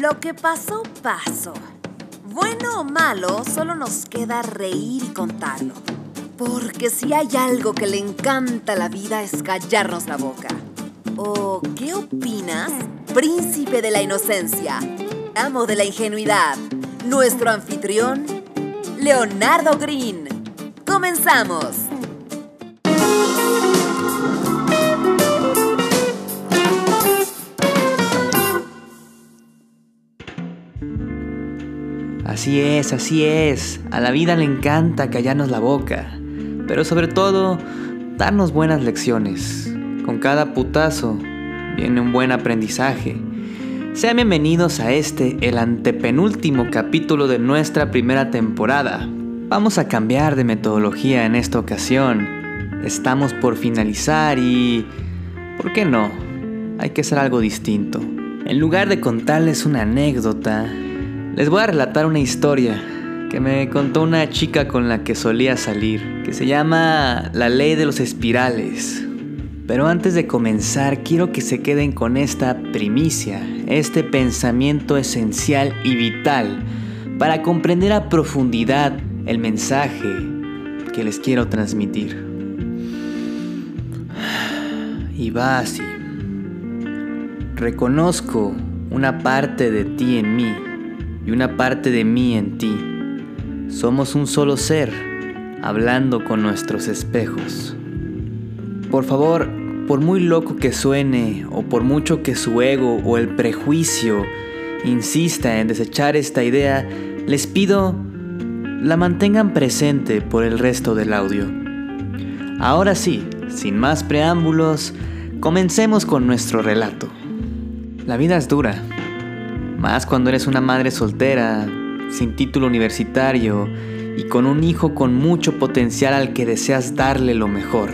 Lo que pasó, pasó. Bueno o malo, solo nos queda reír y contarlo. Porque si hay algo que le encanta a la vida es callarnos la boca. ¿O qué opinas, príncipe de la inocencia, amo de la ingenuidad, nuestro anfitrión, Leonardo Green? ¡Comenzamos! Así es, así es. A la vida le encanta callarnos la boca, pero sobre todo, darnos buenas lecciones. Con cada putazo viene un buen aprendizaje. Sean bienvenidos a este, el antepenúltimo capítulo de nuestra primera temporada. Vamos a cambiar de metodología en esta ocasión. Estamos por finalizar y... ¿Por qué no? Hay que hacer algo distinto. En lugar de contarles una anécdota, les voy a relatar una historia que me contó una chica con la que solía salir, que se llama La ley de los espirales. Pero antes de comenzar, quiero que se queden con esta primicia, este pensamiento esencial y vital para comprender a profundidad el mensaje que les quiero transmitir. Y va así. Reconozco una parte de ti en mí una parte de mí en ti. Somos un solo ser, hablando con nuestros espejos. Por favor, por muy loco que suene, o por mucho que su ego o el prejuicio insista en desechar esta idea, les pido la mantengan presente por el resto del audio. Ahora sí, sin más preámbulos, comencemos con nuestro relato. La vida es dura, más cuando eres una madre soltera, sin título universitario y con un hijo con mucho potencial al que deseas darle lo mejor.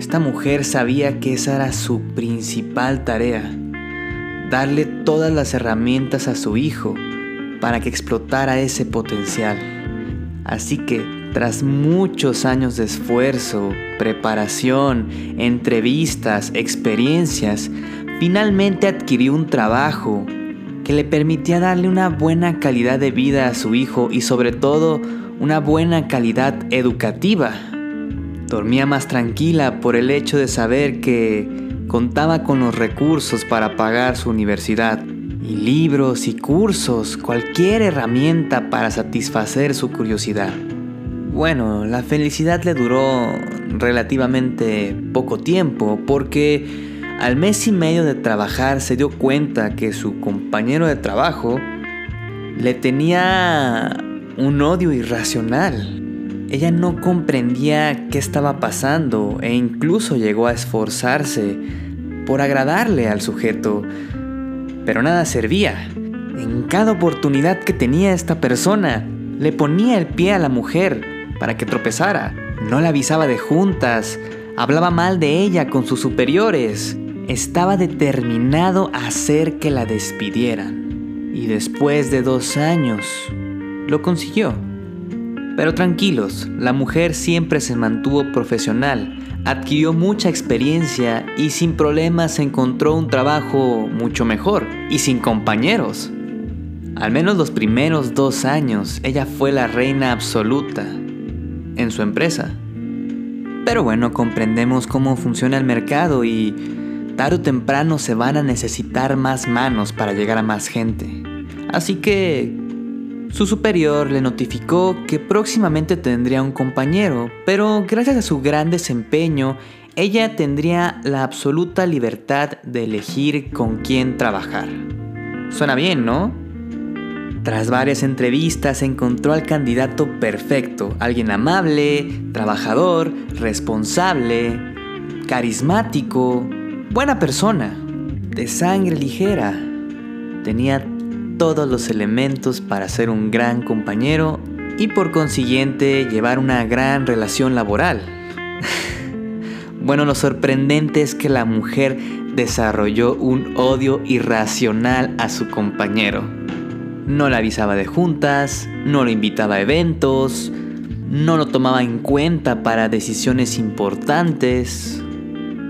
Esta mujer sabía que esa era su principal tarea, darle todas las herramientas a su hijo para que explotara ese potencial. Así que, tras muchos años de esfuerzo, preparación, entrevistas, experiencias, finalmente adquirió un trabajo que le permitía darle una buena calidad de vida a su hijo y sobre todo una buena calidad educativa. Dormía más tranquila por el hecho de saber que contaba con los recursos para pagar su universidad y libros y cursos, cualquier herramienta para satisfacer su curiosidad. Bueno, la felicidad le duró relativamente poco tiempo porque al mes y medio de trabajar se dio cuenta que su compañero de trabajo le tenía un odio irracional. Ella no comprendía qué estaba pasando e incluso llegó a esforzarse por agradarle al sujeto, pero nada servía. En cada oportunidad que tenía esta persona, le ponía el pie a la mujer para que tropezara. No la avisaba de juntas, hablaba mal de ella con sus superiores estaba determinado a hacer que la despidieran. Y después de dos años, lo consiguió. Pero tranquilos, la mujer siempre se mantuvo profesional, adquirió mucha experiencia y sin problemas encontró un trabajo mucho mejor y sin compañeros. Al menos los primeros dos años ella fue la reina absoluta en su empresa. Pero bueno, comprendemos cómo funciona el mercado y tarde o temprano se van a necesitar más manos para llegar a más gente. Así que su superior le notificó que próximamente tendría un compañero, pero gracias a su gran desempeño, ella tendría la absoluta libertad de elegir con quién trabajar. Suena bien, ¿no? Tras varias entrevistas encontró al candidato perfecto, alguien amable, trabajador, responsable, carismático, buena persona, de sangre ligera. Tenía todos los elementos para ser un gran compañero y por consiguiente llevar una gran relación laboral. bueno, lo sorprendente es que la mujer desarrolló un odio irracional a su compañero. No le avisaba de juntas, no lo invitaba a eventos, no lo tomaba en cuenta para decisiones importantes,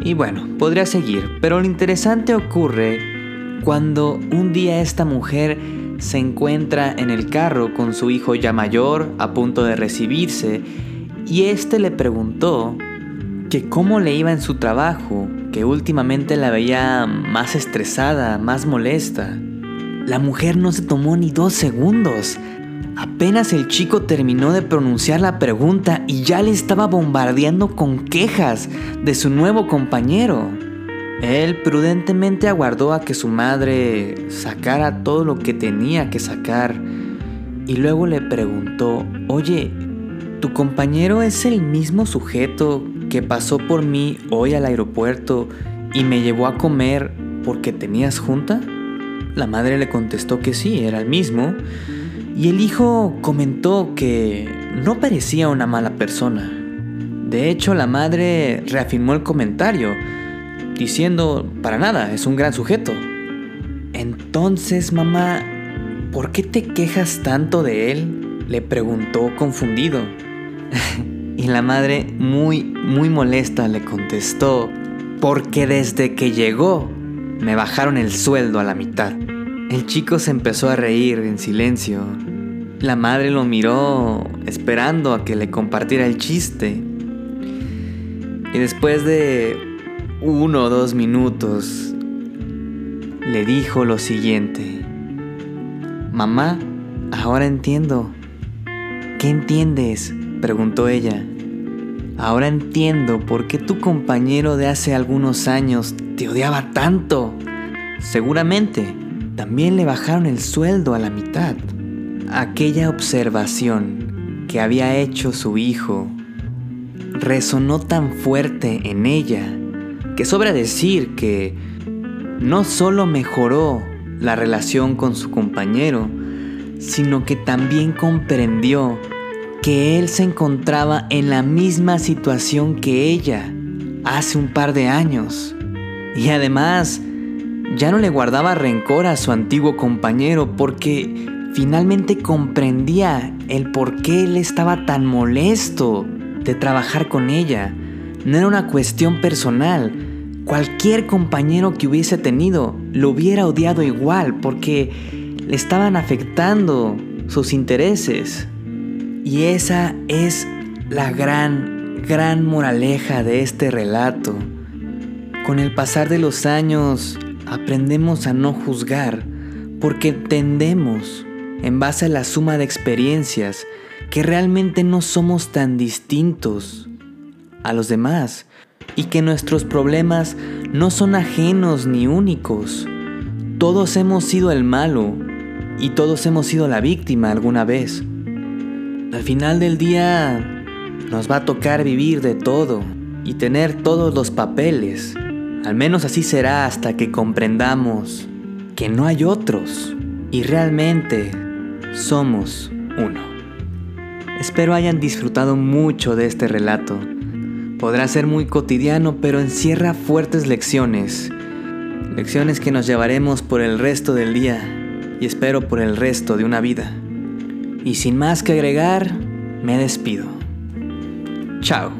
y bueno, podría seguir, pero lo interesante ocurre cuando un día esta mujer se encuentra en el carro con su hijo ya mayor a punto de recibirse y este le preguntó que cómo le iba en su trabajo, que últimamente la veía más estresada, más molesta. La mujer no se tomó ni dos segundos. Apenas el chico terminó de pronunciar la pregunta y ya le estaba bombardeando con quejas de su nuevo compañero. Él prudentemente aguardó a que su madre sacara todo lo que tenía que sacar y luego le preguntó, oye, ¿tu compañero es el mismo sujeto que pasó por mí hoy al aeropuerto y me llevó a comer porque tenías junta? La madre le contestó que sí, era el mismo, y el hijo comentó que no parecía una mala persona. De hecho, la madre reafirmó el comentario, diciendo, para nada, es un gran sujeto. Entonces, mamá, ¿por qué te quejas tanto de él? Le preguntó confundido. y la madre, muy, muy molesta, le contestó, porque desde que llegó, me bajaron el sueldo a la mitad. El chico se empezó a reír en silencio. La madre lo miró esperando a que le compartiera el chiste. Y después de uno o dos minutos, le dijo lo siguiente. Mamá, ahora entiendo. ¿Qué entiendes? preguntó ella. Ahora entiendo por qué tu compañero de hace algunos años te odiaba tanto. Seguramente también le bajaron el sueldo a la mitad. Aquella observación que había hecho su hijo resonó tan fuerte en ella que sobra decir que no solo mejoró la relación con su compañero, sino que también comprendió que él se encontraba en la misma situación que ella hace un par de años. Y además, ya no le guardaba rencor a su antiguo compañero porque finalmente comprendía el por qué él estaba tan molesto de trabajar con ella. No era una cuestión personal, Cualquier compañero que hubiese tenido lo hubiera odiado igual porque le estaban afectando sus intereses. Y esa es la gran, gran moraleja de este relato. Con el pasar de los años aprendemos a no juzgar porque entendemos, en base a la suma de experiencias, que realmente no somos tan distintos a los demás y que nuestros problemas no son ajenos ni únicos. Todos hemos sido el malo y todos hemos sido la víctima alguna vez. Al final del día nos va a tocar vivir de todo y tener todos los papeles. Al menos así será hasta que comprendamos que no hay otros y realmente somos uno. Espero hayan disfrutado mucho de este relato. Podrá ser muy cotidiano, pero encierra fuertes lecciones. Lecciones que nos llevaremos por el resto del día y espero por el resto de una vida. Y sin más que agregar, me despido. Chao.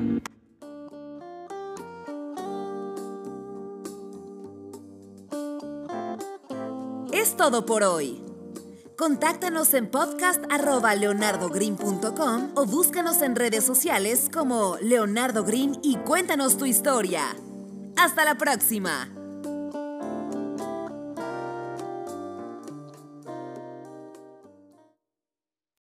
Es todo por hoy. Contáctanos en podcast.leonardogreen.com o búscanos en redes sociales como Leonardo Green y cuéntanos tu historia. ¡Hasta la próxima!